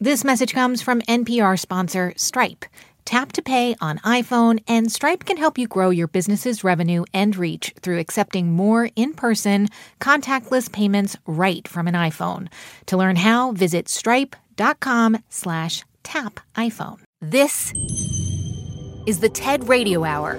This message comes from NPR sponsor Stripe. Tap to pay on iPhone, and Stripe can help you grow your business's revenue and reach through accepting more in person, contactless payments right from an iPhone. To learn how, visit stripe.com slash tap iPhone. This is the TED Radio Hour.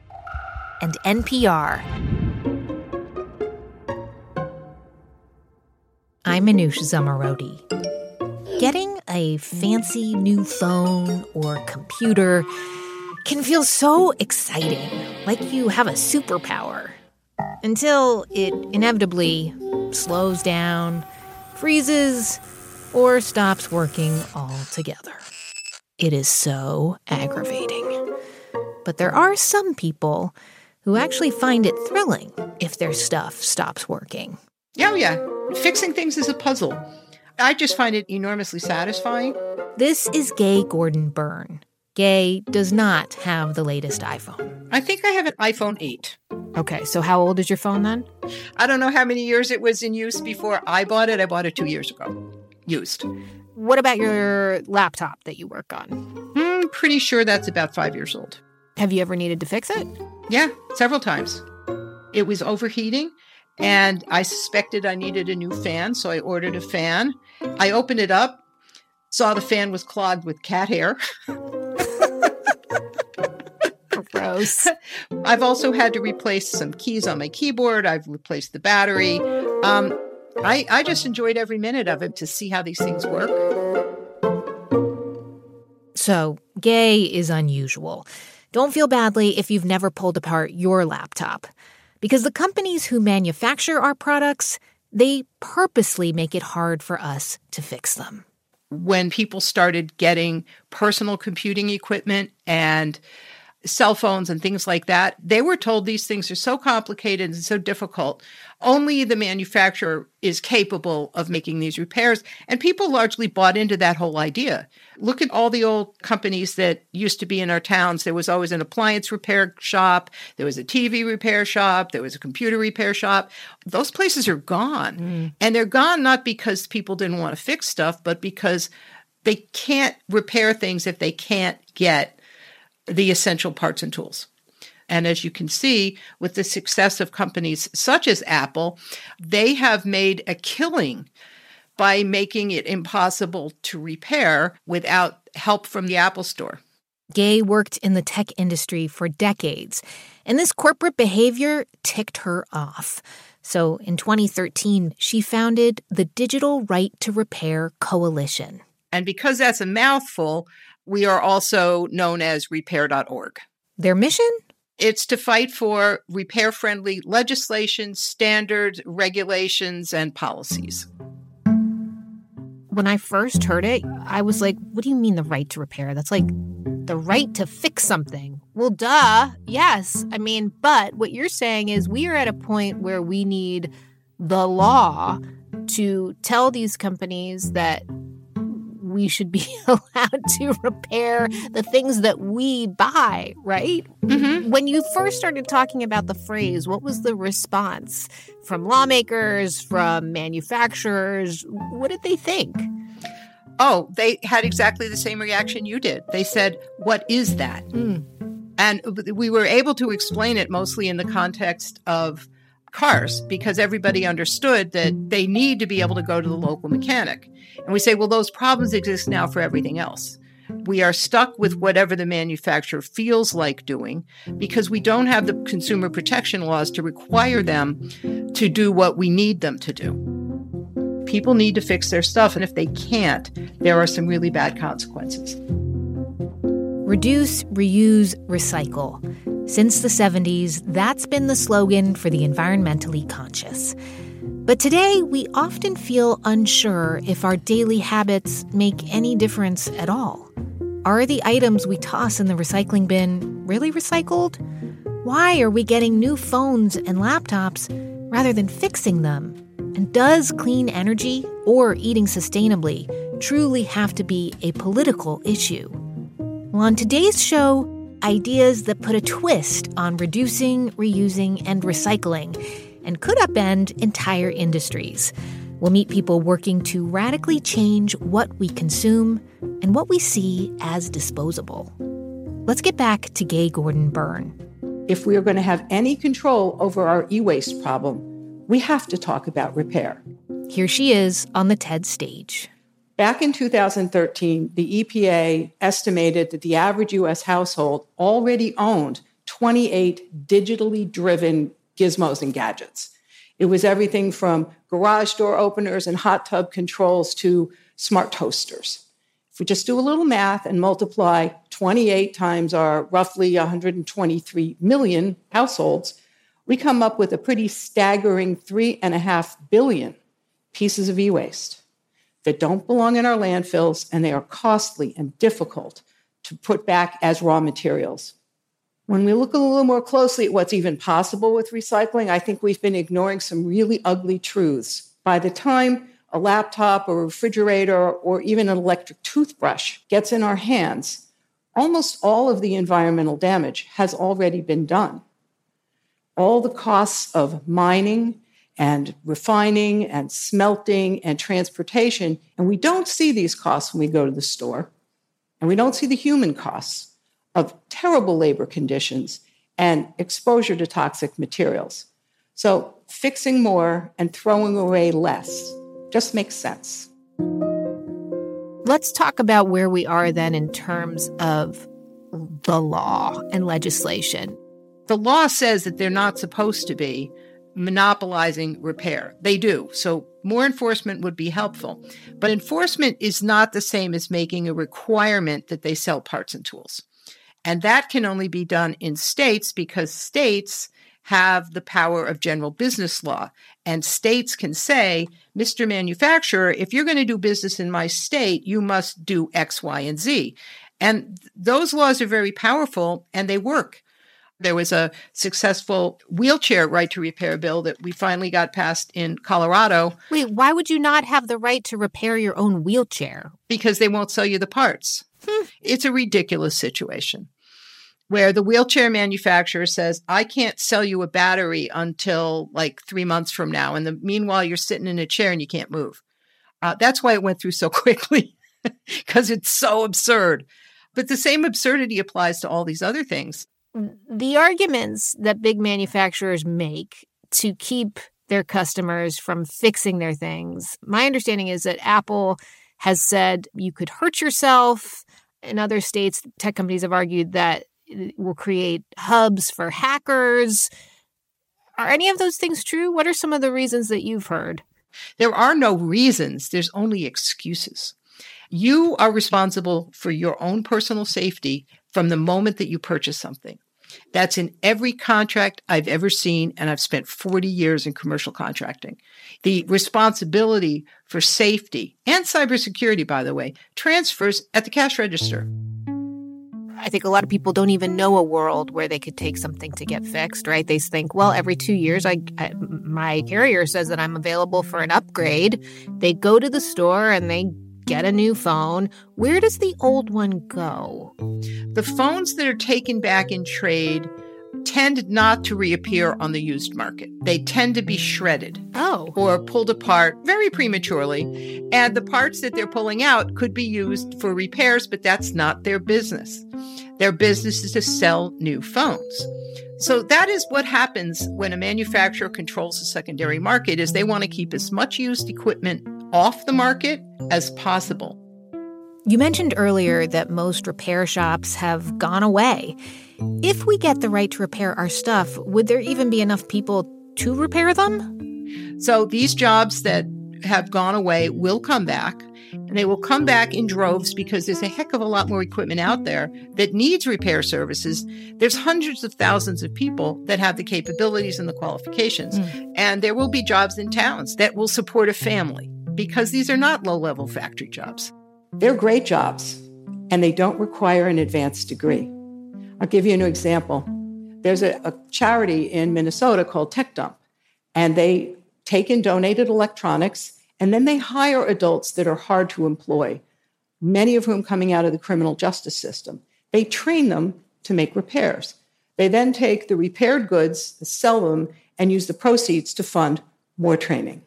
and NPR. I'm Manoush Zomorodi. Getting a fancy new phone or computer can feel so exciting, like you have a superpower, until it inevitably slows down, freezes, or stops working altogether. It is so aggravating. But there are some people who actually find it thrilling if their stuff stops working. Oh, yeah. Fixing things is a puzzle. I just find it enormously satisfying. This is Gay Gordon Byrne. Gay does not have the latest iPhone. I think I have an iPhone 8. Okay, so how old is your phone then? I don't know how many years it was in use before I bought it. I bought it two years ago, used. What about your laptop that you work on? I'm pretty sure that's about five years old. Have you ever needed to fix it? Yeah, several times. It was overheating and I suspected I needed a new fan, so I ordered a fan. I opened it up, saw the fan was clogged with cat hair. Gross. I've also had to replace some keys on my keyboard. I've replaced the battery. Um, I, I just enjoyed every minute of it to see how these things work. So, gay is unusual. Don't feel badly if you've never pulled apart your laptop. Because the companies who manufacture our products, they purposely make it hard for us to fix them. When people started getting personal computing equipment and cell phones and things like that, they were told these things are so complicated and so difficult. Only the manufacturer is capable of making these repairs. And people largely bought into that whole idea. Look at all the old companies that used to be in our towns. There was always an appliance repair shop, there was a TV repair shop, there was a computer repair shop. Those places are gone. Mm. And they're gone not because people didn't want to fix stuff, but because they can't repair things if they can't get the essential parts and tools. And as you can see, with the success of companies such as Apple, they have made a killing by making it impossible to repair without help from the Apple Store. Gay worked in the tech industry for decades, and this corporate behavior ticked her off. So in 2013, she founded the Digital Right to Repair Coalition. And because that's a mouthful, we are also known as repair.org. Their mission? It's to fight for repair friendly legislation, standards, regulations, and policies. When I first heard it, I was like, what do you mean the right to repair? That's like the right to fix something. Well, duh. Yes. I mean, but what you're saying is we are at a point where we need the law to tell these companies that we should be allowed to repair the things that we buy, right? Mm-hmm. When you first started talking about the phrase, what was the response from lawmakers, from manufacturers? What did they think? Oh, they had exactly the same reaction you did. They said, What is that? Mm. And we were able to explain it mostly in the context of cars because everybody understood that they need to be able to go to the local mechanic. And we say, well, those problems exist now for everything else. We are stuck with whatever the manufacturer feels like doing because we don't have the consumer protection laws to require them to do what we need them to do. People need to fix their stuff, and if they can't, there are some really bad consequences. Reduce, reuse, recycle. Since the 70s, that's been the slogan for the environmentally conscious. But today, we often feel unsure if our daily habits make any difference at all. Are the items we toss in the recycling bin really recycled? Why are we getting new phones and laptops rather than fixing them? And does clean energy or eating sustainably truly have to be a political issue? Well, on today's show, ideas that put a twist on reducing, reusing, and recycling and could upend entire industries. We'll meet people working to radically change what we consume and what we see as disposable. Let's get back to Gay Gordon Byrne. If we are going to have any control over our e waste problem, we have to talk about repair. Here she is on the TED stage. Back in 2013, the EPA estimated that the average US household already owned 28 digitally driven gizmos and gadgets. It was everything from garage door openers and hot tub controls to smart toasters. If we just do a little math and multiply 28 times our roughly 123 million households, we come up with a pretty staggering three and a half billion pieces of e waste that don't belong in our landfills and they are costly and difficult to put back as raw materials. When we look a little more closely at what's even possible with recycling, I think we've been ignoring some really ugly truths. By the time a laptop or a refrigerator or even an electric toothbrush gets in our hands, almost all of the environmental damage has already been done. All the costs of mining and refining and smelting and transportation, and we don't see these costs when we go to the store, and we don't see the human costs of terrible labor conditions and exposure to toxic materials. So, fixing more and throwing away less just makes sense. Let's talk about where we are then in terms of the law and legislation. The law says that they're not supposed to be monopolizing repair. They do. So more enforcement would be helpful. But enforcement is not the same as making a requirement that they sell parts and tools. And that can only be done in states because states have the power of general business law. And states can say, Mr. Manufacturer, if you're going to do business in my state, you must do X, Y, and Z. And those laws are very powerful and they work. There was a successful wheelchair right to repair bill that we finally got passed in Colorado. Wait, why would you not have the right to repair your own wheelchair? Because they won't sell you the parts. Hmm. It's a ridiculous situation where the wheelchair manufacturer says, I can't sell you a battery until like three months from now. And the, meanwhile, you're sitting in a chair and you can't move. Uh, that's why it went through so quickly, because it's so absurd. But the same absurdity applies to all these other things. The arguments that big manufacturers make to keep their customers from fixing their things, my understanding is that Apple has said you could hurt yourself. In other states, tech companies have argued that it will create hubs for hackers. Are any of those things true? What are some of the reasons that you've heard? There are no reasons, there's only excuses. You are responsible for your own personal safety from the moment that you purchase something. That's in every contract I've ever seen, and I've spent 40 years in commercial contracting. The responsibility for safety and cybersecurity, by the way, transfers at the cash register. I think a lot of people don't even know a world where they could take something to get fixed, right? They think, well, every two years, I, I, my carrier says that I'm available for an upgrade. They go to the store and they get a new phone. Where does the old one go? The phones that are taken back in trade tend not to reappear on the used market. They tend to be shredded. Oh. Or pulled apart very prematurely. And the parts that they're pulling out could be used for repairs, but that's not their business. Their business is to sell new phones. So that is what happens when a manufacturer controls the secondary market is they want to keep as much used equipment off the market as possible. You mentioned earlier that most repair shops have gone away. If we get the right to repair our stuff, would there even be enough people to repair them? So these jobs that have gone away will come back. and they will come back in droves because there's a heck of a lot more equipment out there that needs repair services. There's hundreds of thousands of people that have the capabilities and the qualifications. Mm. And there will be jobs in towns that will support a family because these are not low level factory jobs. They're great jobs and they don't require an advanced degree. I'll give you an example. There's a, a charity in Minnesota called Tech Dump, and they take in donated electronics and then they hire adults that are hard to employ, many of whom coming out of the criminal justice system. They train them to make repairs. They then take the repaired goods, sell them, and use the proceeds to fund more training.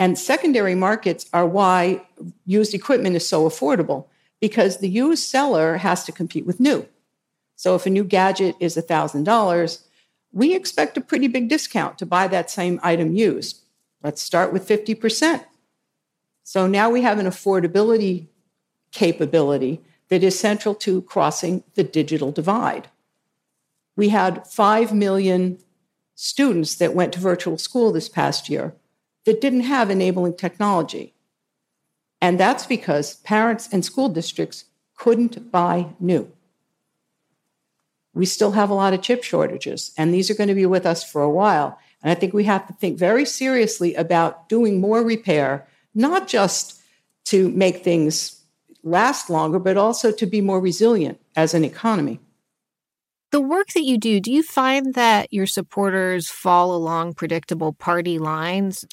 And secondary markets are why used equipment is so affordable because the used seller has to compete with new. So if a new gadget is $1,000, we expect a pretty big discount to buy that same item used. Let's start with 50%. So now we have an affordability capability that is central to crossing the digital divide. We had 5 million students that went to virtual school this past year that didn't have enabling technology. And that's because parents and school districts couldn't buy new. We still have a lot of chip shortages, and these are going to be with us for a while. And I think we have to think very seriously about doing more repair, not just to make things last longer, but also to be more resilient as an economy. The work that you do, do you find that your supporters fall along predictable party lines?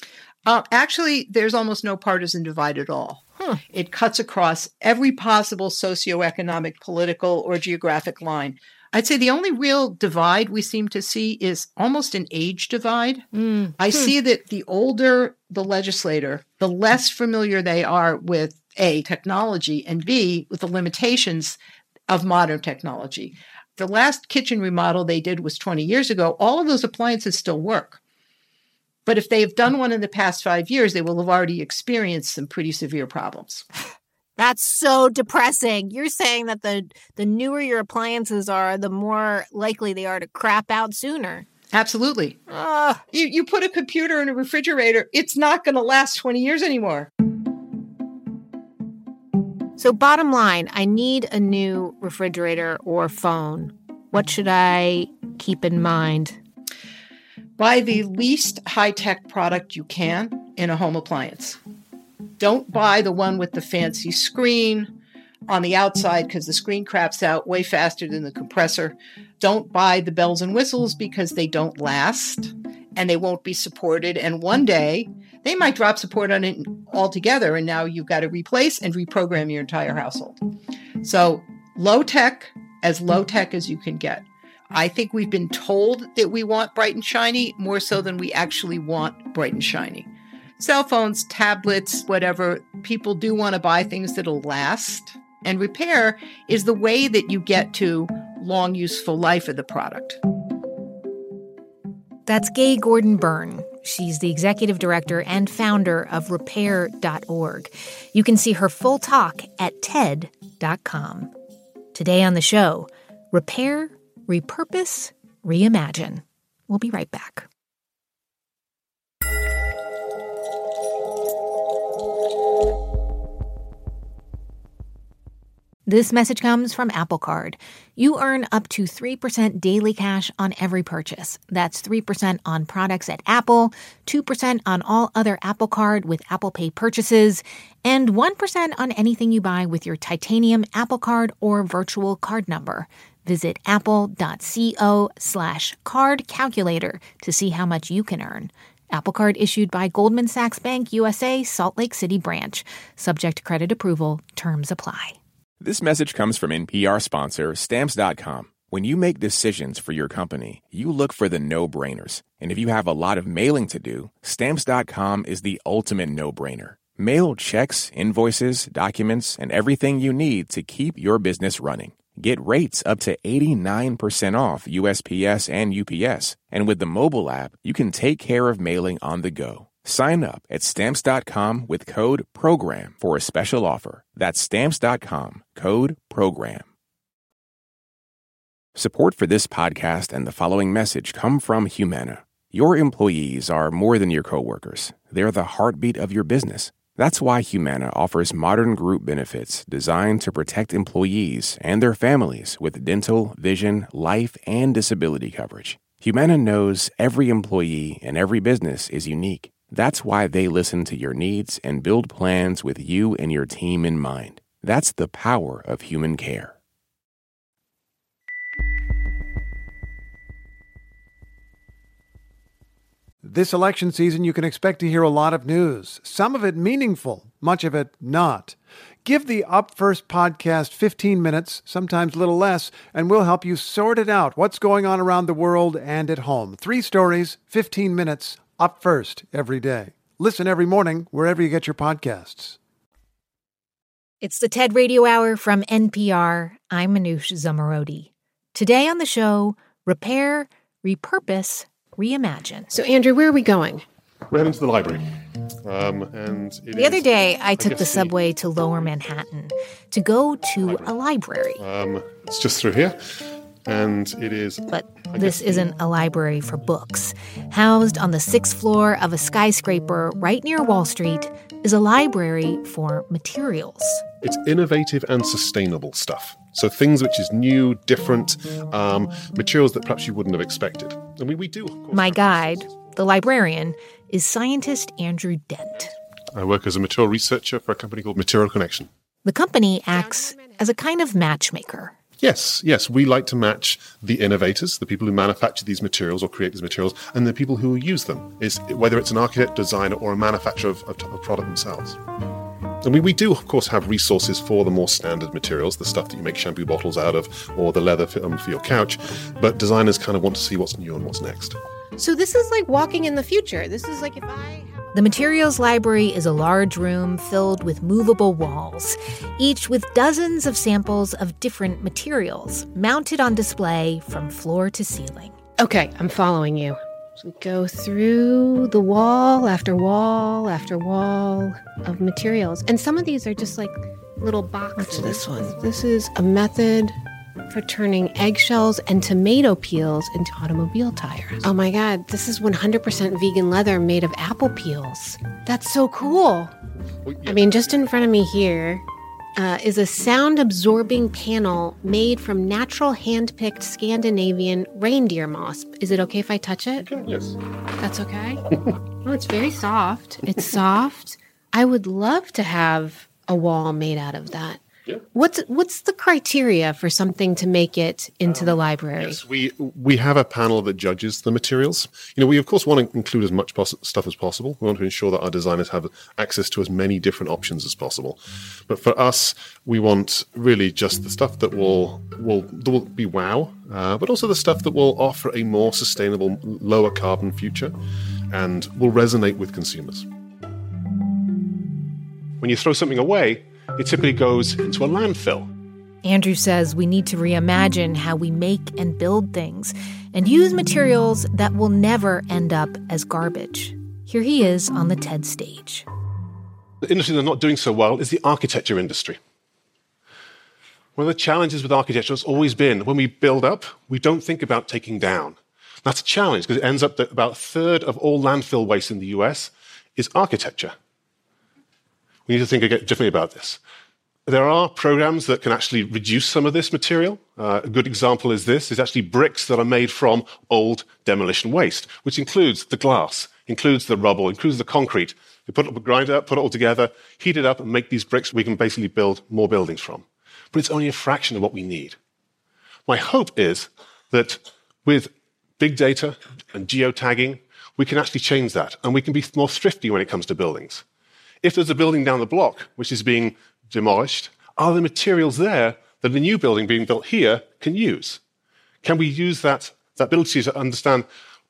Uh, actually, there's almost no partisan divide at all. Huh. It cuts across every possible socioeconomic, political, or geographic line. I'd say the only real divide we seem to see is almost an age divide. Mm. I hmm. see that the older the legislator, the less familiar they are with A, technology, and B, with the limitations of modern technology. The last kitchen remodel they did was 20 years ago. All of those appliances still work. But if they've done one in the past five years, they will have already experienced some pretty severe problems. That's so depressing. You're saying that the the newer your appliances are, the more likely they are to crap out sooner. Absolutely. Uh, you you put a computer in a refrigerator, it's not going to last 20 years anymore. So bottom line, I need a new refrigerator or phone. What should I keep in mind? Buy the least high tech product you can in a home appliance. Don't buy the one with the fancy screen on the outside because the screen craps out way faster than the compressor. Don't buy the bells and whistles because they don't last and they won't be supported. And one day they might drop support on it altogether. And now you've got to replace and reprogram your entire household. So low tech, as low tech as you can get. I think we've been told that we want bright and shiny more so than we actually want bright and shiny. Cell phones, tablets, whatever, people do want to buy things that'll last. And repair is the way that you get to long useful life of the product. That's Gay Gordon Byrne. She's the executive director and founder of repair.org. You can see her full talk at TED.com. Today on the show, repair repurpose, reimagine. We'll be right back. This message comes from Apple Card. You earn up to 3% daily cash on every purchase. That's 3% on products at Apple, 2% on all other Apple Card with Apple Pay purchases, and 1% on anything you buy with your titanium Apple Card or virtual card number. Visit apple.co slash card calculator to see how much you can earn. Apple Card issued by Goldman Sachs Bank USA, Salt Lake City branch. Subject to credit approval. Terms apply. This message comes from NPR sponsor Stamps.com. When you make decisions for your company, you look for the no brainers. And if you have a lot of mailing to do, Stamps.com is the ultimate no brainer. Mail checks, invoices, documents, and everything you need to keep your business running. Get rates up to 89% off USPS and UPS. And with the mobile app, you can take care of mailing on the go. Sign up at stamps.com with code PROGRAM for a special offer. That's stamps.com, code PROGRAM. Support for this podcast and the following message come from Humana. Your employees are more than your coworkers, they're the heartbeat of your business. That's why Humana offers modern group benefits designed to protect employees and their families with dental, vision, life, and disability coverage. Humana knows every employee and every business is unique. That's why they listen to your needs and build plans with you and your team in mind. That's the power of human care. This election season, you can expect to hear a lot of news, some of it meaningful, much of it not. Give the Up First podcast 15 minutes, sometimes a little less, and we'll help you sort it out what's going on around the world and at home. Three stories, 15 minutes, Up First every day. Listen every morning wherever you get your podcasts. It's the TED Radio Hour from NPR. I'm Manoush Zomorodi. Today on the show, repair, repurpose, reimagine. So, Andrew, where are we going? We're heading to the library. Um, and the other day, I took the subway to Lower Manhattan to go to library. a library. Um, it's just through here, and it is. But this isn't a library for books. Housed on the sixth floor of a skyscraper right near Wall Street is a library for materials. It's innovative and sustainable stuff. So things which is new, different, um, materials that perhaps you wouldn't have expected. I mean, we do. My guide, the librarian, is scientist Andrew Dent. I work as a material researcher for a company called Material ConneXion. The company acts as a kind of matchmaker. Yes, yes. We like to match the innovators, the people who manufacture these materials or create these materials, and the people who use them, is whether it's an architect, designer, or a manufacturer of, of product themselves. I mean, we do, of course, have resources for the more standard materials, the stuff that you make shampoo bottles out of, or the leather for, um, for your couch, but designers kind of want to see what's new and what's next. So this is like walking in the future. This is like if I. The materials library is a large room filled with movable walls, each with dozens of samples of different materials mounted on display from floor to ceiling. Okay, I'm following you. So we go through the wall after wall after wall of materials. And some of these are just like little boxes. What's this one? This is a method for turning eggshells and tomato peels into automobile tires. Oh my God, this is 100% vegan leather made of apple peels. That's so cool. I mean, just in front of me here uh, is a sound absorbing panel made from natural hand picked Scandinavian reindeer moss. Is it okay if I touch it? Okay, yes. That's okay? oh, it's very soft. It's soft. I would love to have a wall made out of that. Yeah. What's what's the criteria for something to make it into um, the library? Yes, we we have a panel that judges the materials. You know, we of course want to include as much pos- stuff as possible. We want to ensure that our designers have access to as many different options as possible. But for us, we want really just the stuff that will will that will be wow, uh, but also the stuff that will offer a more sustainable, lower carbon future, and will resonate with consumers. When you throw something away, it typically goes into a landfill. Andrew says we need to reimagine how we make and build things and use materials that will never end up as garbage. Here he is on the TED stage. The industry that's not doing so well is the architecture industry. One of the challenges with architecture has always been when we build up, we don't think about taking down. That's a challenge because it ends up that about a third of all landfill waste in the US is architecture. We need to think differently about this. There are programs that can actually reduce some of this material. Uh, a good example is this, is actually bricks that are made from old demolition waste, which includes the glass, includes the rubble, includes the concrete. We put it, grind it up, put it all together, heat it up, and make these bricks we can basically build more buildings from. But it's only a fraction of what we need. My hope is that with big data and geotagging, we can actually change that, and we can be more thrifty when it comes to buildings. If there's a building down the block which is being demolished, are there materials there that a new building being built here can use? Can we use that, that ability to understand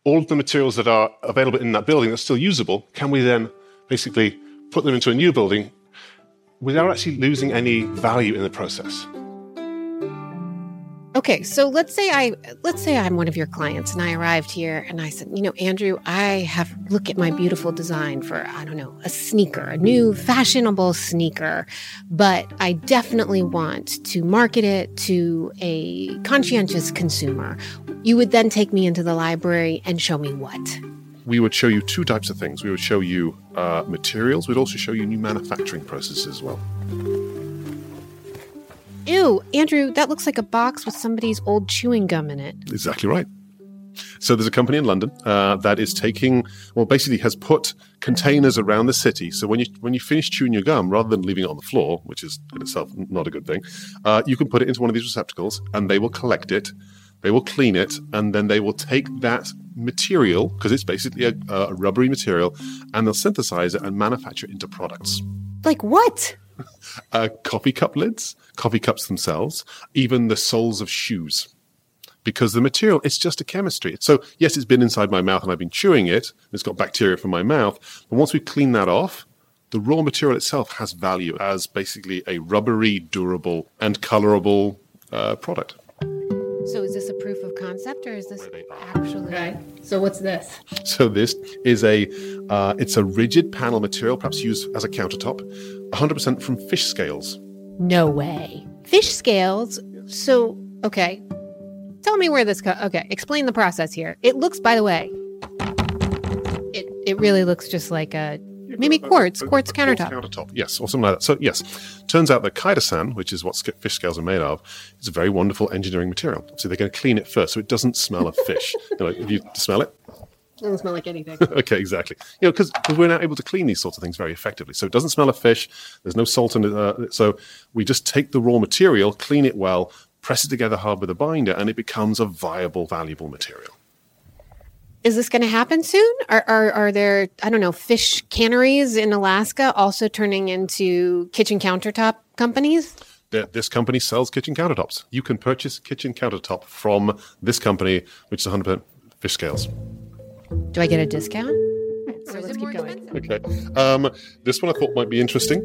all of the materials that are available in that building that's still usable? Can we then basically put them into a new building without actually losing any value in the process? Okay, so let's say I let's say I'm one of your clients and I arrived here and I said, you know, Andrew, I have look at my beautiful design for I don't know, a sneaker, a new fashionable sneaker, but I definitely want to market it to a conscientious consumer. You would then take me into the library and show me what? we would show you two types of things. We would show you uh, materials. We'd also show you new manufacturing processes as well. Ew, Andrew, that looks like a box with somebody's old chewing gum in it. Exactly right. So there's a company in London uh, that is taking, well, basically has put containers around the city. So when you when you finish chewing your gum, rather than leaving it on the floor, which is in itself not a good thing, uh, you can put it into one of these receptacles, and they will collect it, they will clean it, and then they will take that material because it's basically a, a rubbery material, and they'll synthesize it and manufacture it into products. Like what? uh, coffee cup lids, coffee cups themselves, even the soles of shoes. Because the material, it's just a chemistry. So, yes, it's been inside my mouth and I've been chewing it. It's got bacteria from my mouth. But once we clean that off, the raw material itself has value as basically a rubbery, durable, and colorable uh, product. So, is this a proof of concept or is this actually. Right. So what's this? So this is a uh, it's a rigid panel material, perhaps used as a countertop, 100% from fish scales. No way. Fish scales? So, okay. Tell me where this co- Okay, explain the process here. It looks, by the way, it, it really looks just like a maybe uh, quartz, quartz countertop. Countertop, yes, or something like that. So yes, turns out that chitosan, which is what fish scales are made of, is a very wonderful engineering material. So they're going to clean it first, so it doesn't smell of fish. you know, if you smell it, Doesn't smell like anything. okay, exactly. You know, because we're now able to clean these sorts of things very effectively. So it doesn't smell of fish. There's no salt in it. Uh, so we just take the raw material, clean it well, press it together hard with a binder, and it becomes a viable, valuable material. Is this going to happen soon? Are, are are there I don't know fish canneries in Alaska also turning into kitchen countertop companies? This company sells kitchen countertops. You can purchase kitchen countertop from this company, which is 100% fish scales. Do I get a discount? So let's keep going. Okay. Um, this one I thought might be interesting.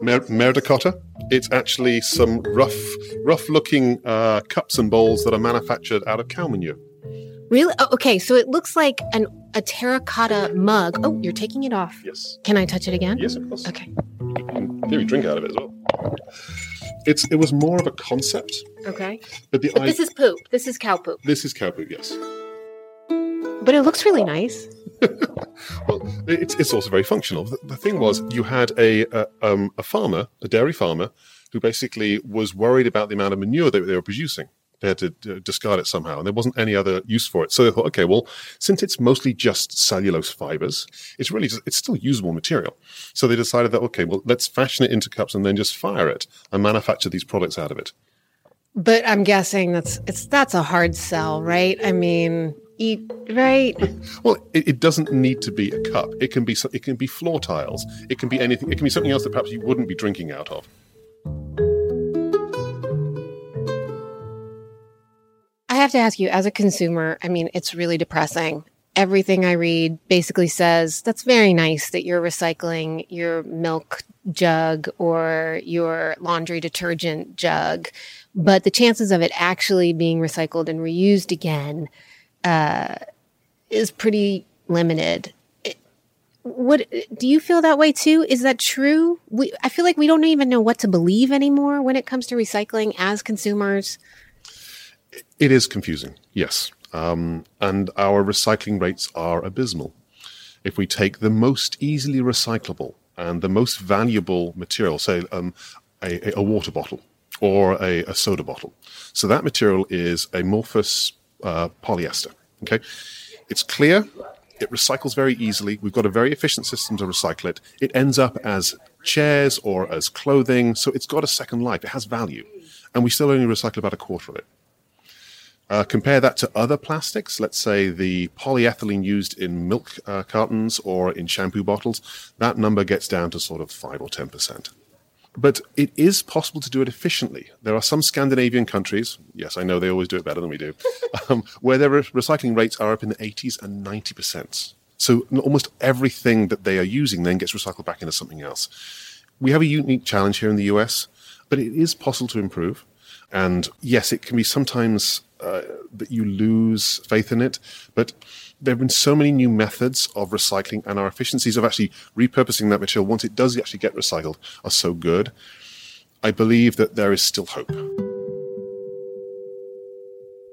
Mer- Merdacotta. It's actually some rough, rough-looking uh, cups and bowls that are manufactured out of cow manure. Really? Oh, okay, so it looks like an a terracotta mug. Oh, you're taking it off. Yes. Can I touch it again? Yes, of course. Okay. In theory, drink out of it as well. It's it was more of a concept, Okay. but the But i- this is poop. This is cow poop. this is cow poop. Yes. But it looks really nice. Well, it's it's also very functional. The, the thing was, you had a a, um, a farmer, a dairy farmer, who basically was worried about the amount of manure that they were producing. They had to uh, discard it somehow, and there wasn't any other use for it. So they thought, okay, well, since it's mostly just cellulose fibers, it's really just, it's still usable material. So they decided that okay, well, let's fashion it into cups and then just fire it and manufacture these products out of it. But I'm guessing that's it's that's a hard sell, right? I mean, eat right. Well, it, it doesn't need to be a cup. It can be it can be floor tiles. It can be anything. It can be something else that perhaps you wouldn't be drinking out of. I have to ask you, as a consumer, I mean, it's really depressing. Everything I read basically says that's very nice that you're recycling your milk jug or your laundry detergent jug, but the chances of it actually being recycled and reused again uh, is pretty limited. It- What do you feel that way too? Is that true? We, I feel like we don't even know what to believe anymore when it comes to recycling as consumers. It is confusing, yes. Um, and our recycling rates are abysmal. If we take the most easily recyclable and the most valuable material, say um, a, a water bottle or a, a soda bottle, so that material is amorphous uh, polyester. Okay, it's clear. It recycles very easily. We've got a very efficient system to recycle it. It ends up as chairs or as clothing, so it's got a second life. It has value, and we still only recycle about a quarter of it. Uh, compare that to other plastics, let's say the polyethylene used in milk uh, cartons or in shampoo bottles, that number gets down to sort of 5 or 10%. But it is possible to do it efficiently. There are some Scandinavian countries, yes, I know they always do it better than we do, um, where their re- recycling rates are up in the 80s and 90%. So almost everything that they are using then gets recycled back into something else. We have a unique challenge here in the US, but it is possible to improve. And yes, it can be sometimes uh, that you lose faith in it, but there have been so many new methods of recycling, and our efficiencies of actually repurposing that material once it does actually get recycled are so good. I believe that there is still hope.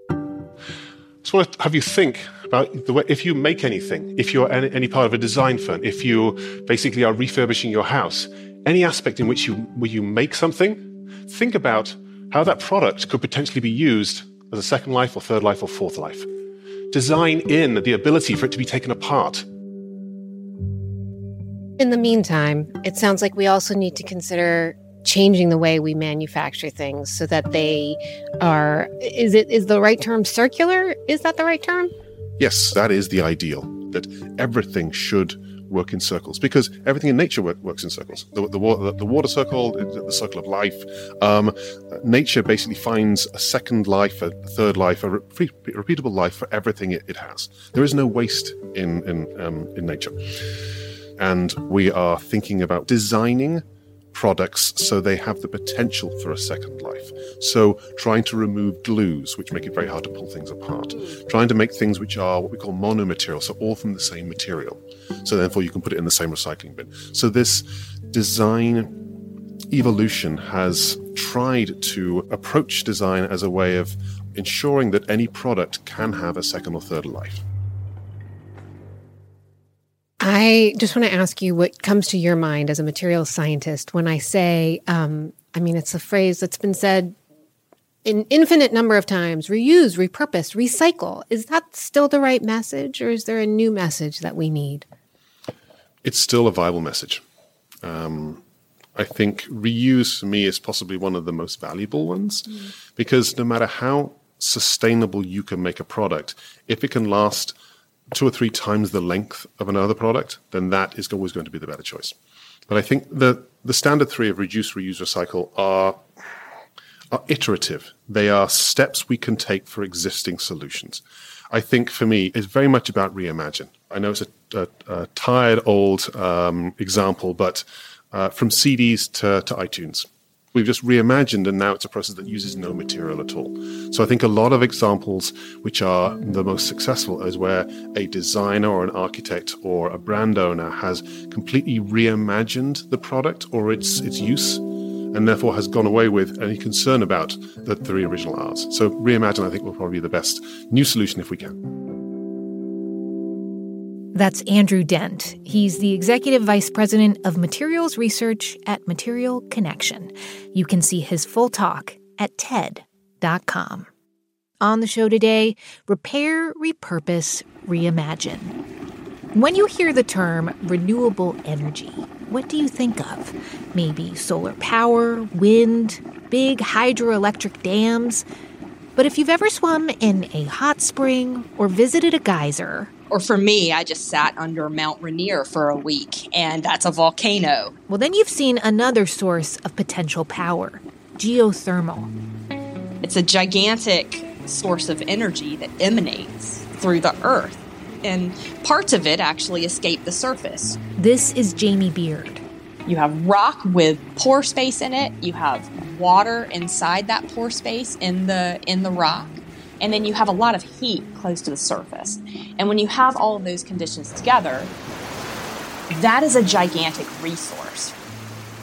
I just want to have you think about the way, if you make anything, if you're any, part of a design firm, if you basically are refurbishing your house, any aspect in which you, where you make something, think about how that product could potentially be used as a second life or third life or fourth life. Design in the ability for it to be taken apart. In the meantime, it sounds like we also need to consider changing the way we manufacture things so that they are is it is the right term circular? Is that the right term? Yes, that is the ideal. That everything should work in circles because everything in nature work, works in circles. The, the, water, the water circle, the circle of life. Um, nature basically finds a second life, a third life, a re- repeatable life for everything it, it, has. There is no waste in in um, in nature, and we are thinking about designing products so they have the potential for a second life. So, trying to remove glues, which make it very hard to pull things apart, trying to make things which are what we call monomaterial, so all from the same material. So, therefore, you can put it in the same recycling bin. So, this design evolution has tried to approach design as a way of ensuring that any product can have a second or third life. I just want to ask you what comes to your mind as a materials scientist when I say, um, I mean, it's a phrase that's been said an infinite number of times reuse, repurpose, recycle. Is that still the right message, or is there a new message that we need? It's still a viable message. Um, I think reuse for me is possibly one of the most valuable ones mm. because no matter how sustainable you can make a product, if it can last two or three times the length of another product, then that is always going to be the better choice. But I think the the standard three of reduce, reuse, recycle are are iterative. They are steps we can take for existing solutions. I think for me, it's very much about reimagine. I know it's a, a, a tired old um, example, but uh, from CDs to, to iTunes. We've just reimagined, and now it's a process that uses no material at all. So I think a lot of examples which are the most successful is where a designer or an architect or a brand owner has completely reimagined the product or its its use and therefore has gone away with any concern about the three original R's. So reimagine, I think, will probably be the best new solution if we can. That's Andrew Dent. He's the Executive Vice President of Materials Research at Material ConneXion. You can see his full talk at TED.com. On the show today, repair, repurpose, reimagine. When you hear the term renewable energy, what do you think of? Maybe solar power, wind, big hydroelectric dams. But if you've ever swum in a hot spring or visited a geyser, or for me, I just sat under Mount Rainier for a week, and that's a volcano. Well, then you've seen another source of potential power geothermal. It's a gigantic source of energy that emanates through the earth, and parts of it actually escape the surface. This is Jamie Beard. You have rock with pore space in it, you have water inside that pore space in the in the rock and then you have a lot of heat close to the surface. And when you have all of those conditions together, that is a gigantic resource.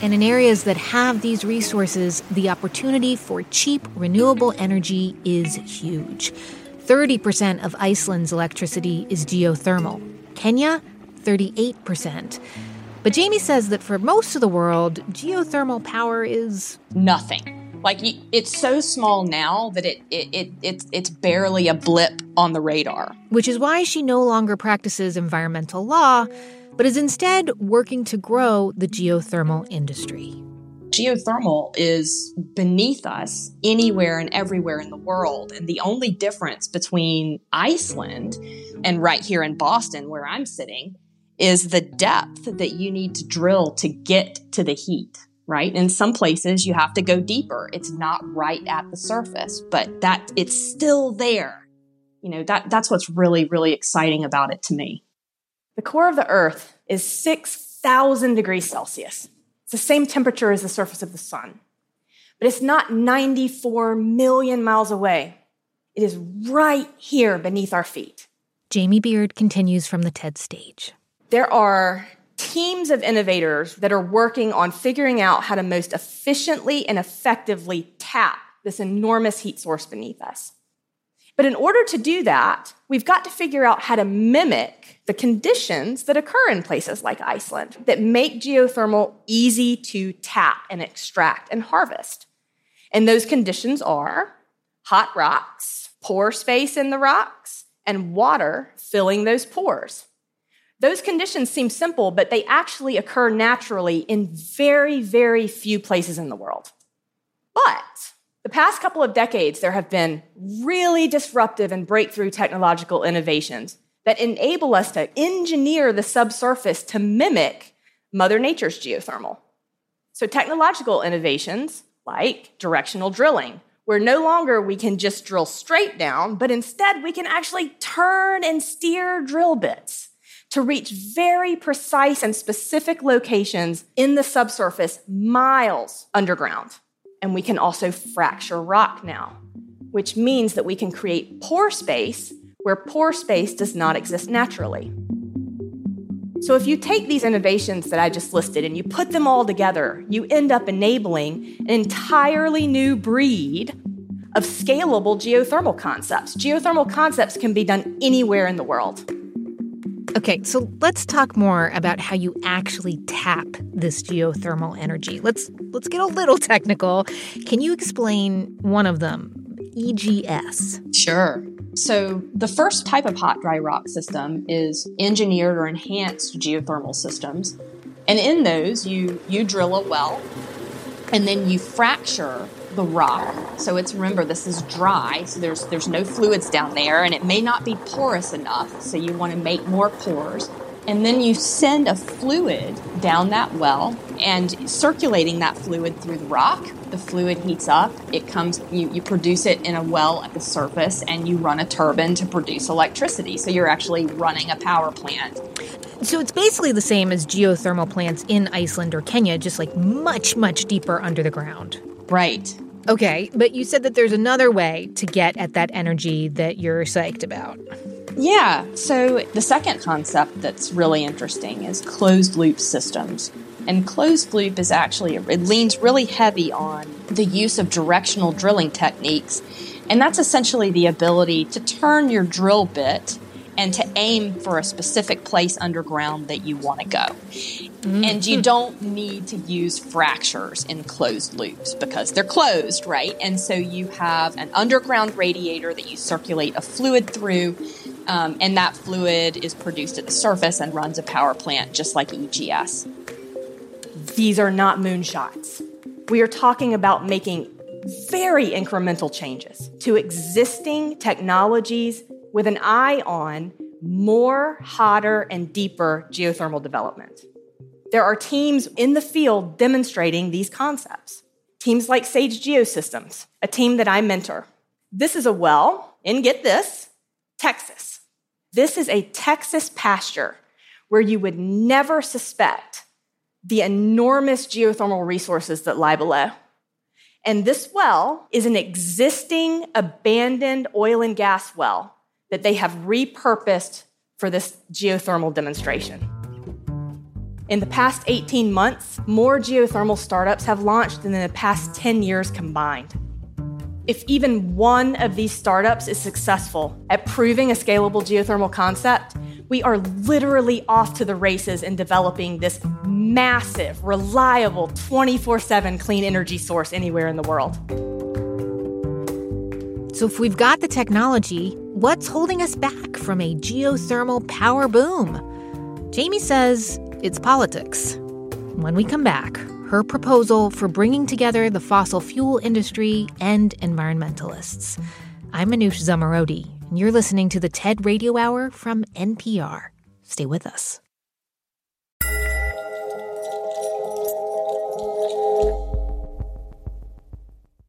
And in areas that have these resources, the opportunity for cheap renewable energy is huge. 30% of Iceland's electricity is geothermal. Kenya, 38%. But Jamie says that for most of the world, geothermal power is nothing. Like it's so small now that it, it, it it's it's barely a blip on the radar. Which is why she no longer practices environmental law, but is instead working to grow the geothermal industry. Geothermal is beneath us anywhere and everywhere in the world. And the only difference between Iceland and right here in Boston, where I'm sitting, is the depth that you need to drill to get to the heat right? In some places you have to go deeper. It's not right at the surface, but that it's still there. You know, that that's what's really really exciting about it to me. The core of the earth is 6,000 degrees Celsius. It's the same temperature as the surface of the sun. But it's not 94 million miles away. It is right here beneath our feet. Jamie Beard continues from the TED stage. There are teams of innovators that are working on figuring out how to most efficiently and effectively tap this enormous heat source beneath us. But in order to do that, we've got to figure out how to mimic the conditions that occur in places like Iceland that make geothermal easy to tap and extract and harvest. And those conditions are hot rocks, pore space in the rocks, and water filling those pores. Those conditions seem simple, but they actually occur naturally in very, very few places in the world. But the past couple of decades, there have been really disruptive and breakthrough technological innovations that enable us to engineer the subsurface to mimic Mother Nature's geothermal. So, technological innovations like directional drilling, where no longer we can just drill straight down, but instead we can actually turn and steer drill bits to reach very precise and specific locations in the subsurface miles underground. And we can also fracture rock now, which means that we can create pore space where pore space does not exist naturally. So, if you take these innovations that I just listed and you put them all together, you end up enabling an entirely new breed of scalable geothermal concepts. Geothermal concepts can be done anywhere in the world. Okay, so let's talk more about how you actually tap this geothermal energy. Let's let's get a little technical. Can you explain one of them? EGS. Sure. So, the first type of hot dry rock system is engineered or enhanced geothermal systems. And in those, you you drill a well and then you fracture the rock. So it's remember this is dry, so there's there's no fluids down there and it may not be porous enough, so you want to make more pores. And then you send a fluid down that well and circulating that fluid through the rock. The fluid heats up, it comes you, you produce it in a well at the surface and you run a turbine to produce electricity. So you're actually running a power plant. So it's basically the same as geothermal plants in Iceland or Kenya, just like much, much deeper under the ground. Right. Okay, but you said that there's another way to get at that energy that you're psyched about. Yeah, so the second concept that's really interesting is closed loop systems. And closed loop is actually, it leans really heavy on the use of directional drilling techniques. And that's essentially the ability to turn your drill bit and to aim for a specific place underground that you want to go. Mm-hmm. And you don't need to use fractures in closed loops because they're closed, right? And so you have an underground radiator that you circulate a fluid through, um, and that fluid is produced at the surface and runs a power plant just like EGS. These are not moonshots. We are talking about making very incremental changes to existing technologies with an eye on more, hotter, and deeper geothermal development. There are teams in the field demonstrating these concepts. Teams like Sage Geosystems, a team that I mentor. This is a well in, get this, Texas. This is a Texas pasture where you would never suspect the enormous geothermal resources that lie below. And this well is an existing abandoned oil and gas well that they have repurposed for this geothermal demonstration. In the past 18 months, more geothermal startups have launched than in the past 10 years combined. If even one of these startups is successful at proving a scalable geothermal concept, we are literally off to the races in developing this massive, reliable, 24 7 clean energy source anywhere in the world. So, if we've got the technology, what's holding us back from a geothermal power boom? Jamie says it's politics. When we come back, her proposal for bringing together the fossil fuel industry and environmentalists. I'm Manoush Zomorodi, and you're listening to the TED Radio Hour from NPR. Stay with us.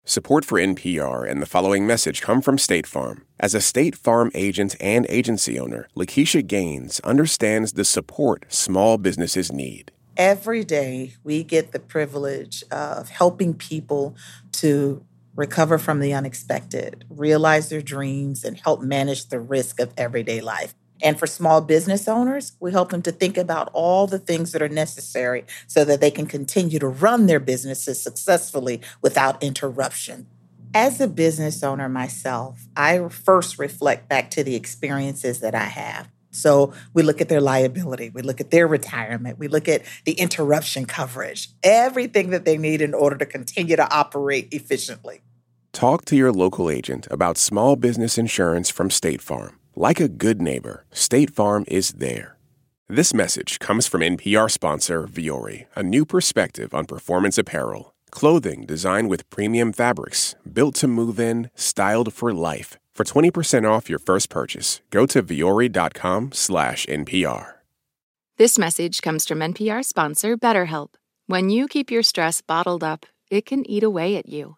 Support for NPR and the following message come from State Farm. As a State Farm agent and agency owner, Lakeisha Gaines understands the support small businesses need. Every day, we get the privilege of helping people to recover from the unexpected, realize their dreams, and help manage the risk of everyday life. And for small business owners, we help them to think about all the things that are necessary so that they can continue to run their businesses successfully without interruption. As a business owner myself, I first reflect back to the experiences that I have. So we look at their liability, we look at their retirement, we look at the interruption coverage, everything that they need in order to continue to operate efficiently. Talk to your local agent about small business insurance from State Farm. Like a good neighbor, State Farm is there. This message comes from NPR sponsor Vuori, a new perspective on performance apparel. Clothing designed with premium fabrics, built to move in, styled for life. For 20% off your first purchase, go to vuori.com slash NPR. This message comes from NPR sponsor BetterHelp. When you keep your stress bottled up, it can eat away at you.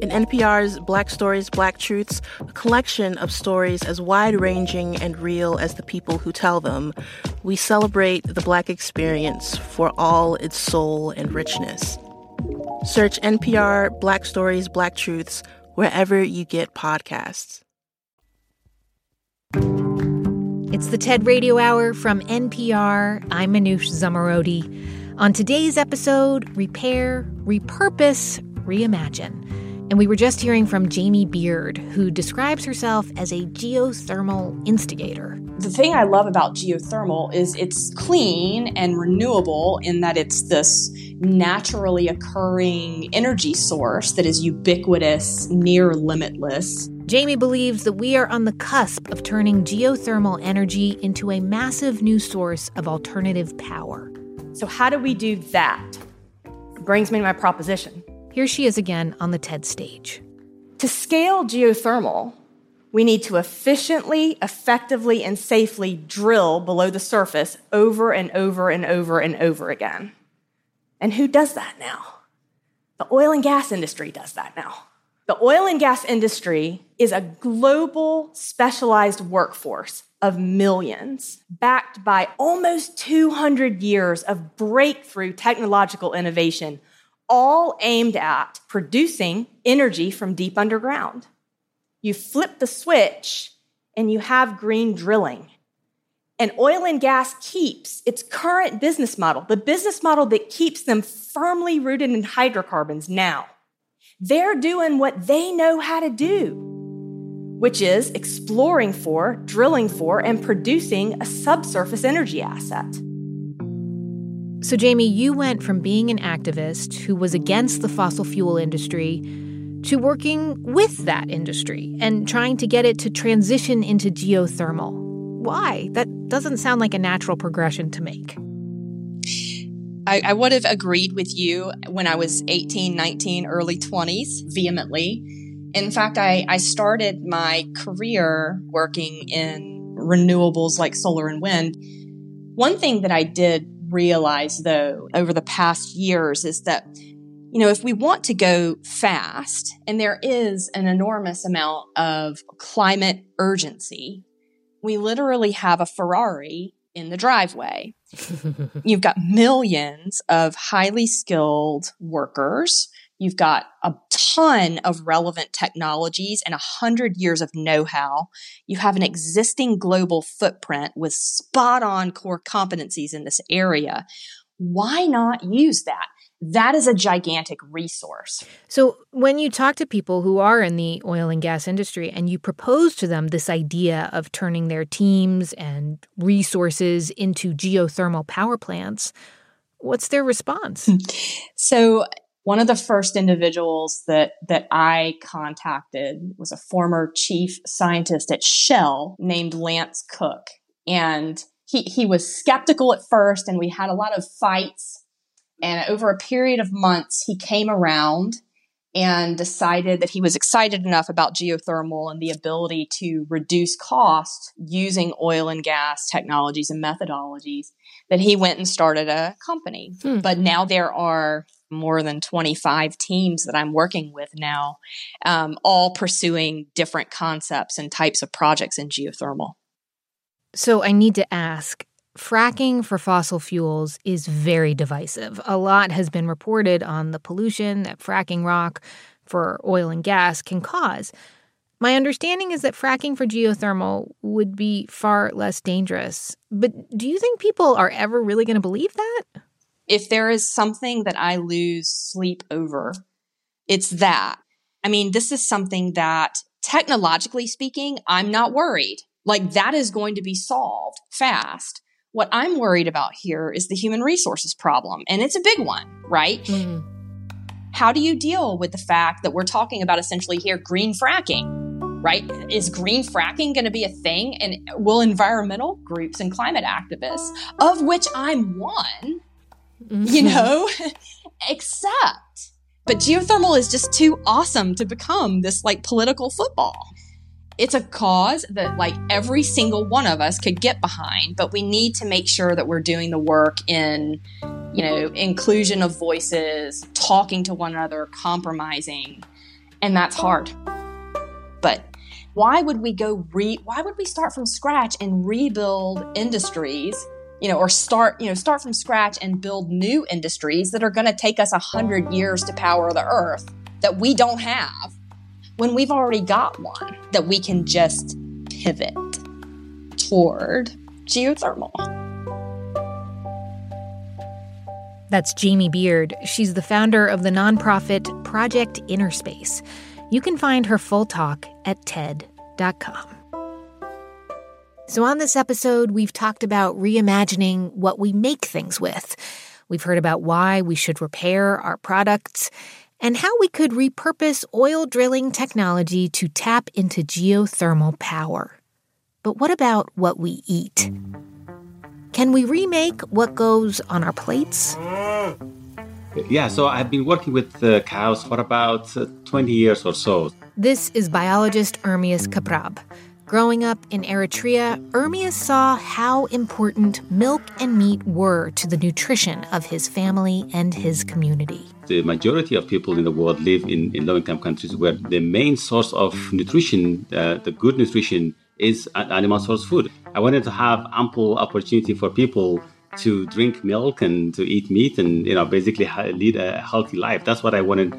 In NPR's Black Stories, Black Truths, a collection of stories as wide ranging and real as the people who tell them, we celebrate the Black experience for all its soul and richness. Search NPR Black Stories, Black Truths wherever you get podcasts. It's the TED Radio Hour from NPR. I'm Manoush Zomorodi. On today's episode, Repair, Repurpose, Reimagine. And we were just hearing from Jamie Beard, who describes herself as a geothermal instigator. The thing I love about geothermal is it's clean and renewable in that it's this naturally occurring energy source that is ubiquitous, near limitless. Jamie believes that we are on the cusp of turning geothermal energy into a massive new source of alternative power. So, how do we do that? Brings me to my proposition. Here she is again on the TED stage. To scale geothermal, we need to efficiently, effectively, and safely drill below the surface over and over and over and over again. And who does that now? The oil and gas industry does that now. The oil and gas industry is a global specialized workforce of millions, backed by almost 200 years of breakthrough technological innovation, all aimed at producing energy from deep underground. You flip the switch and you have green drilling. And oil and gas keeps its current business model, the business model that keeps them firmly rooted in hydrocarbons now. They're doing what they know how to do which is exploring for, drilling for, and producing a subsurface energy asset. So, Jamie, you went from being an activist who was against the fossil fuel industry to working with that industry and trying to get it to transition into geothermal. Why? That doesn't sound like a natural progression to make. I, I would have agreed with you when I was 18, 19, early 20s vehemently in fact, I, I started my career working in renewables like solar and wind. One thing that I did realize, though, over the past years is that, you know, if we want to go fast, and there is an enormous amount of climate urgency, we literally have a Ferrari in the driveway. You've got millions of highly skilled workers You've got a ton of relevant technologies and a hundred years of know-how. You have an existing global footprint with spot on core competencies in this area. Why not use that? That is a gigantic resource. So, when you talk to people who are in the oil and gas industry and you propose to them this idea of turning their teams and resources into geothermal power plants, what's their response? Hmm. So, one of the first individuals that that I contacted was a former chief scientist at Shell named Lance Cook. And he, he was skeptical at first and we had a lot of fights. And over a period of months, he came around and decided that he was excited enough about geothermal and the ability to reduce cost using oil and gas technologies and methodologies that he went and started a company. Hmm. But now there are more than 25 teams that I'm working with now, um, all pursuing different concepts and types of projects in geothermal. So I need to ask fracking for fossil fuels is very divisive. A lot has been reported on the pollution that fracking rock for oil and gas can cause. My understanding is that fracking for geothermal would be far less dangerous. But do you think people are ever really going to believe that? If there is something that I lose sleep over, it's that. I mean, this is something that technologically speaking, I'm not worried. Like that is going to be solved fast. What I'm worried about here is the human resources problem, and it's a big one, right? Mm-hmm. How do you deal with the fact that we're talking about essentially here green fracking? Right? Is green fracking going to be a thing? And will environmental groups and climate activists, of which I'm one, mm-hmm. you know, Except, But geothermal is just too awesome to become this like political football it's a cause that like every single one of us could get behind, but we need to make sure that we're doing the work in, you know, inclusion of voices, talking to one another, compromising. And that's hard. But why would we go re why would we start from scratch and rebuild industries you know or start you know start from scratch and build new industries that are going to take us a hundred years to power the earth that we don't have when we've already got one that we can just pivot toward geothermal. That's Jamie Beard. She's the founder of the nonprofit Project Innerspace. You can find her full talk at TED.com. So, on this episode, we've talked about reimagining what we make things with. We've heard about why we should repair our products and how we could repurpose oil drilling technology to tap into geothermal power. But what about what we eat? Can we remake what goes on our plates? Yeah, so I've been working with uh, cows for about uh, 20 years or so. This is biologist Ermias Kebreab. Growing up in Eritrea, Ermias saw how important milk and meat were to the nutrition of his family and his community. The majority of people in the world live in, in low income countries where the main source of nutrition, uh, the good nutrition, is animal source food. I wanted to have ample opportunity for people to drink milk and to eat meat and you know basically lead a healthy life. That's what I wanted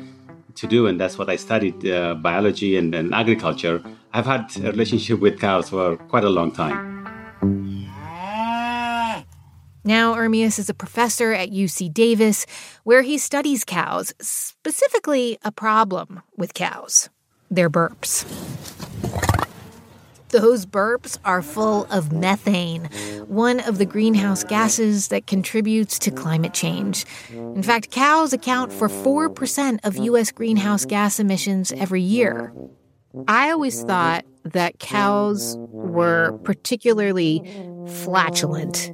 to do, and that's what I studied uh, biology and, and agriculture. I've had a relationship with cows for quite a long time. Now, Ermias is a professor at UC Davis, where he studies cows, specifically a problem with cows their burps. Those burps are full of methane, one of the greenhouse gases that contributes to climate change. In fact, cows account for 4% of U.S. greenhouse gas emissions every year. I always thought that cows were particularly flatulent.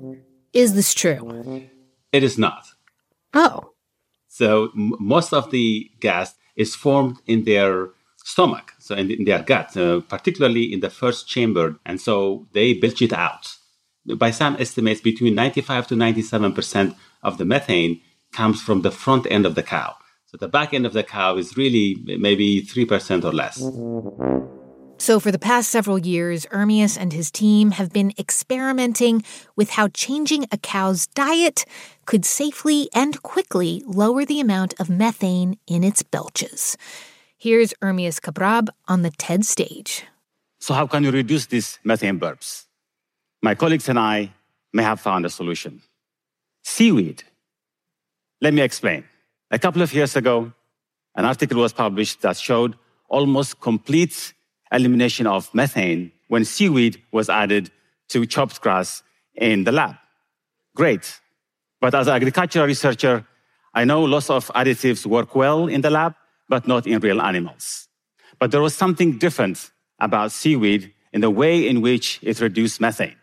Is this true? It is not. Oh. So, m- most of the gas is formed in their stomach, so in, in their gut, uh, particularly in the first chamber, and so they belch it out. By some estimates, between 95 to 97 percent of the methane comes from the front end of the cow. So the back end of the cow is really maybe 3% or less. So, for the past several years, Ermias and his team have been experimenting with how changing a cow's diet could safely and quickly lower the amount of methane in its belches. Here's Ermias Kebreab on the TED stage. So, how can you reduce these methane burps? My colleagues and I may have found a solution seaweed. Let me explain. A couple of years ago, an article was published that showed almost complete elimination of methane when seaweed was added to chopped grass in the lab. Great. But as an agricultural researcher, I know lots of additives work well in the lab, but not in real animals. But there was something different about seaweed in the way in which it reduced methane.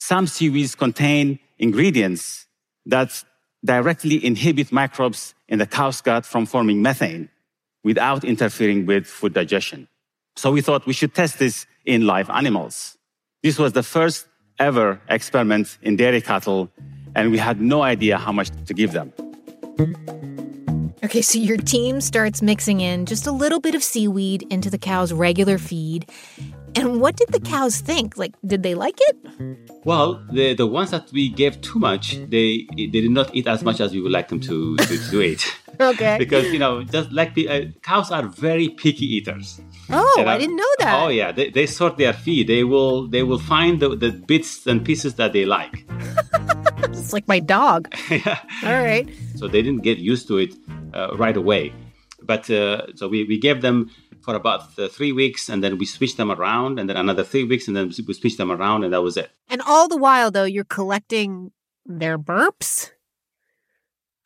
Some seaweeds contain ingredients that directly inhibit microbes in the cow's gut from forming methane without interfering with food digestion. So we thought we should test this in live animals. This was the first ever experiment in dairy cattle, and we had no idea how much to give them. Okay, so your team starts mixing in just a little bit of seaweed into the cow's regular feed. And what did the cows think? Like, did they like it? Well, the, the ones that we gave too much, they they did not eat as much as we would like them to, to, to eat. Okay. because, you know, just like the uh, cows are very picky eaters. Oh, You know? I didn't know that. Oh yeah, they, they sort their feed. They will they will find the, the bits and pieces that they like. It's like my dog. yeah. All right. So they didn't get used to it uh, right away. But uh, so we, we gave them for about three weeks, and then we switched them around, and then another three weeks, and then we switched them around, and that was it. And all the while, though, you're collecting their burps?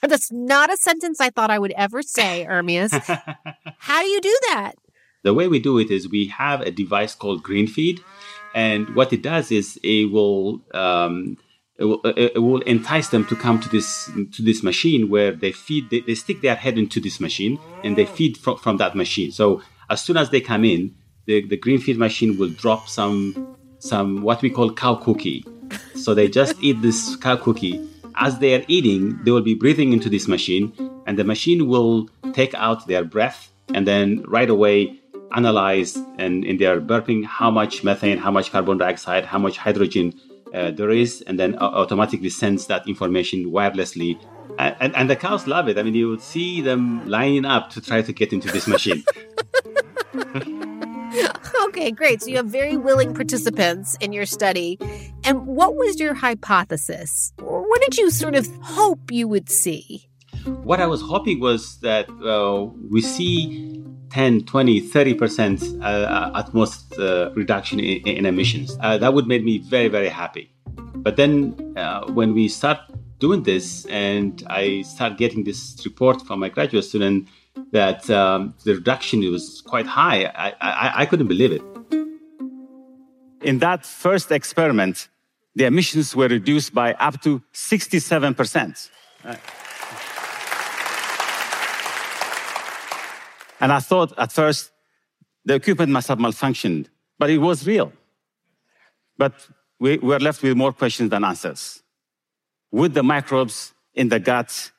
That's not a sentence I thought I would ever say, Ermias. How do you do that? The way we do it is we have a device called GreenFeed, and what it does is it will um, it will, it will entice them to come to this to this machine where they feed they, they stick their head into this machine and they feed from, from that machine. So as soon as they come in, the, the GreenFeed machine will drop some some what we call cow cookie. So they just eat this cow cookie. As they are eating, they will be breathing into this machine, and the machine will take out their breath and then right away analyze and in their burping how much methane, how much carbon dioxide, how much hydrogen uh, there is, and then au- automatically sends that information wirelessly. And, and, and the cows love it. I mean, you would see them lining up to try to get into this machine. okay, great. So you have very willing participants in your study. And what was your hypothesis? What did you sort of hope you would see? what I was hoping was that uh, we see 10, 20, 30% uh, at most uh, reduction in, in emissions. Uh, that would make me very, very happy. But then uh, when we start doing this and I started getting this report from my graduate student that um, the reduction was quite high, I, I, I couldn't believe it. In that first experiment, the emissions were reduced by up to 67%. Uh, And I thought at first the equipment must have malfunctioned, but it was real. But we were left with more questions than answers. Would the microbes in the gut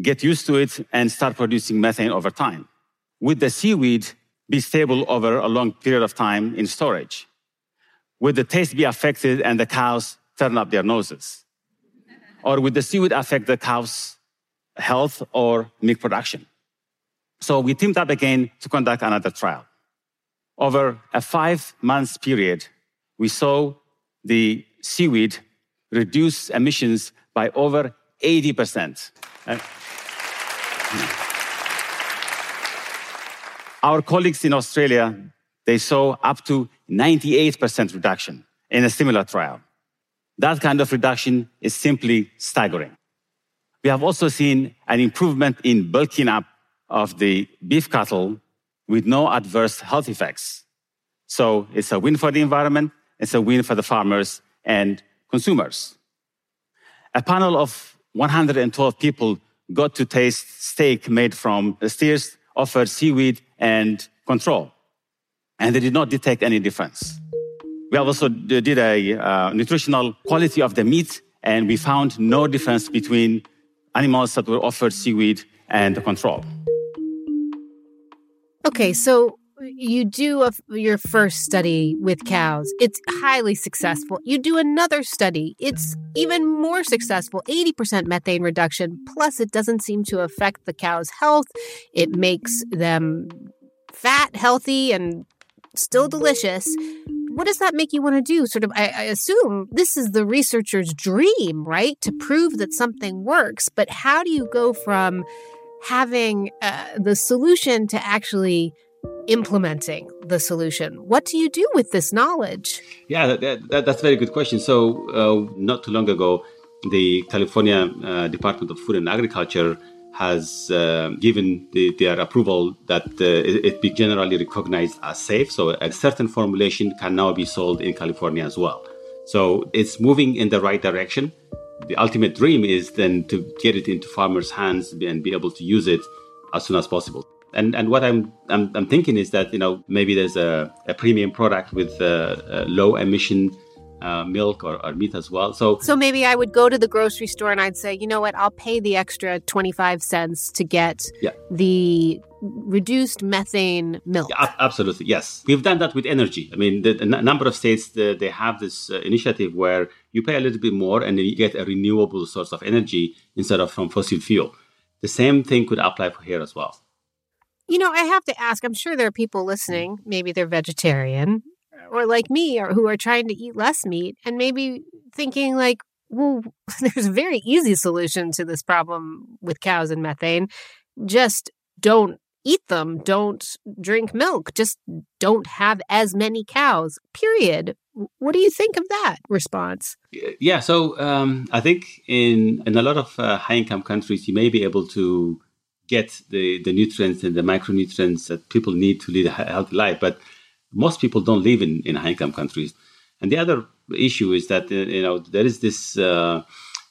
get used to it and start producing methane over time? Would the seaweed be stable over a long period of time in storage? Would the taste be affected and the cows turn up their noses? Or would the seaweed affect the cows' health or milk production? So we teamed up again to conduct another trial. Over a five months period, we saw the seaweed reduce emissions by over 80%. Uh, Our colleagues in Australia, they saw up to 98% reduction in a similar trial. That kind of reduction is simply staggering. We have also seen an improvement in bulking up of the beef cattle with no adverse health effects. So it's a win for the environment, it's a win for the farmers and consumers. A panel of 112 people got to taste steak made from steers, offered seaweed and control, and they did not detect any difference. We also did a uh, nutritional quality of the meat, and we found no difference between animals that were offered seaweed and the control. Okay, so you do a, your first study with cows. It's highly successful. You do another study. It's even more successful 80% methane reduction. Plus, it doesn't seem to affect the cow's health. It makes them fat, healthy, and still delicious. What does that make you want to do? Sort of, I, I assume this is the researcher's dream, right? To prove that something works. But how do you go from having uh, the solution to actually implementing the solution. What do you do with this knowledge? Yeah, that, that, that's a very good question. So, uh, not too long ago, the California uh, Department of Food and Agriculture has uh, given the, their approval that uh, it, it be generally recognized as safe. So, a certain formulation can now be sold in California as well. So, it's moving in the right direction the ultimate dream is then to get it into farmers' hands and be able to use it as soon as possible. And and what I'm I'm, I'm thinking is that you know maybe there's a, a premium product with a, a low emission uh, milk or, or, meat as well. So, so maybe I would go to the grocery store and I'd say, you know what, I'll pay the extra 25 cents to get yeah. the reduced methane milk. Yeah, absolutely, yes. We've done that with energy. I mean, the, the number of states, the, they have this uh, initiative where you pay a little bit more and then you get a renewable source of energy instead of from fossil fuel. The same thing could apply for here as well. You know, I have to ask, I'm sure there are people listening, maybe they're vegetarian or like me or who are trying to eat less meat and maybe thinking like, well, there's a very easy solution to this problem with cows and methane. Just don't eat them, don't drink milk, just don't have as many cows, period. What do you think of that response? Yeah, so um, I think in, in a lot of uh, high income countries, you may be able to get the, the nutrients and the micronutrients that people need to lead a healthy life. But most people don't live in, in high income countries. And the other issue is that, uh, you know, there is this uh,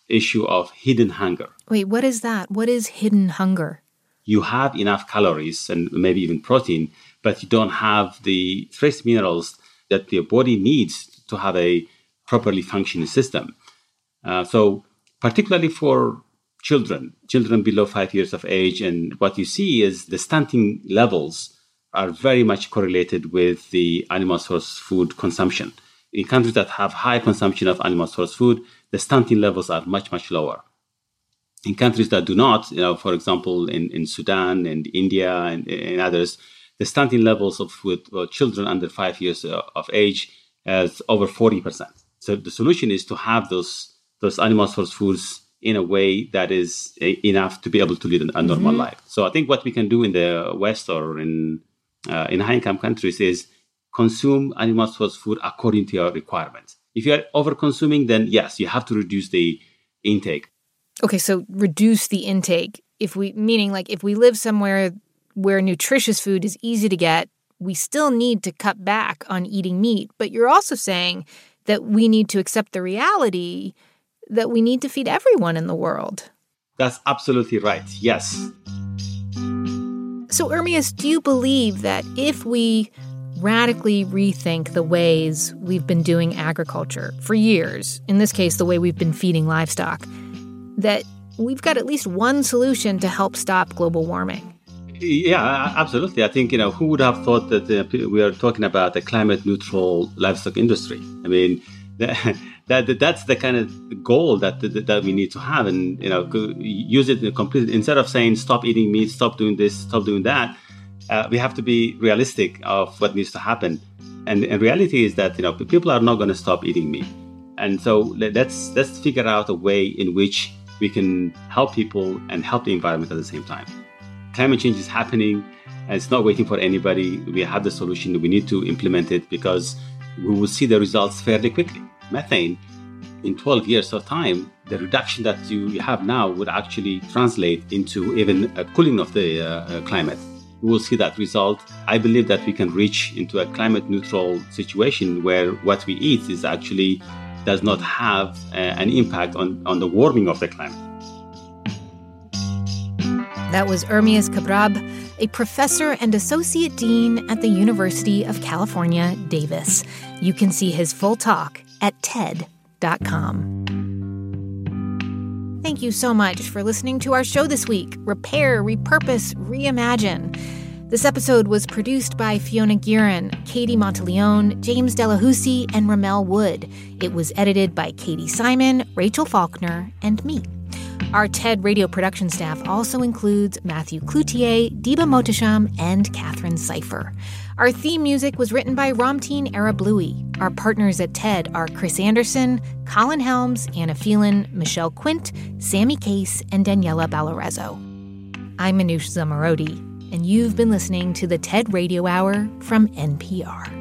issue of hidden hunger. Wait, what is that? What is hidden hunger? You have enough calories and maybe even protein, but you don't have the trace minerals that your body needs to have a properly functioning system. Uh, so, particularly for children, children below five years of age, and what you see is the stunting levels are very much correlated with the animal source food consumption. In countries that have high consumption of animal source food, the stunting levels are much, much lower. In countries that do not, you know, for example, in, in Sudan and India and, and others, the stunting levels of food for children under five years uh, of age is over 40%. So the solution is to have those, those animal source foods in a way that is enough to be able to lead a normal mm-hmm. life. So I think what we can do in the West or in uh, in high income countries is consume animal source food according to your requirements. If you are over consuming, then yes, you have to reduce the intake. Okay, so reduce the intake. If we meaning like if we live somewhere where nutritious food is easy to get, we still need to cut back on eating meat. But you're also saying that we need to accept the reality that we need to feed everyone in the world. That's absolutely right. Yes. So, Ermias, do you believe that if we radically rethink the ways we've been doing agriculture for years, in this case, the way we've been feeding livestock, that we've got at least one solution to help stop global warming? Yeah, absolutely. I think, you know, who would have thought that uh, we are talking about a climate neutral livestock industry? I mean, that that's the kind of goal that, that, that we need to have and you know use it completely instead of saying stop eating meat stop doing this stop doing that uh, we have to be realistic of what needs to happen. And, and reality is that you know people are not going to stop eating meat. And so let's let's figure out a way in which we can help people and help the environment at the same time. Climate change is happening and it's not waiting for anybody. We have the solution we need to implement it because we will see the results fairly quickly methane, in 12 years of time, the reduction that you have now would actually translate into even a cooling of the uh, uh, climate. We will see that result. I believe that we can reach into a climate neutral situation where what we eat is actually does not have uh, an impact on, on the warming of the climate. That was Ermias Kebreab, a professor and associate dean at the University of California, Davis. You can see his full talk at TED.com. Thank you so much for listening to our show this week Repair, Repurpose, Reimagine. This episode was produced by Fiona Guerin, Katie Monteleone, James Delahoussaye, and Ramel Wood. It was edited by Katie Simon, Rachel Faulkner, and me. Our TED radio production staff also includes Matthew Cloutier, Diba Mohtasham, and Katherine Sypher. Our theme music was written by Ramtin Arablouei. Our partners at TED are Chris Anderson, Colin Helms, Anna Phelan, Michelle Quint, Sammy Case, and Daniela Ballarezo. I'm Manoush Zomorodi, and you've been listening to the TED Radio Hour from NPR.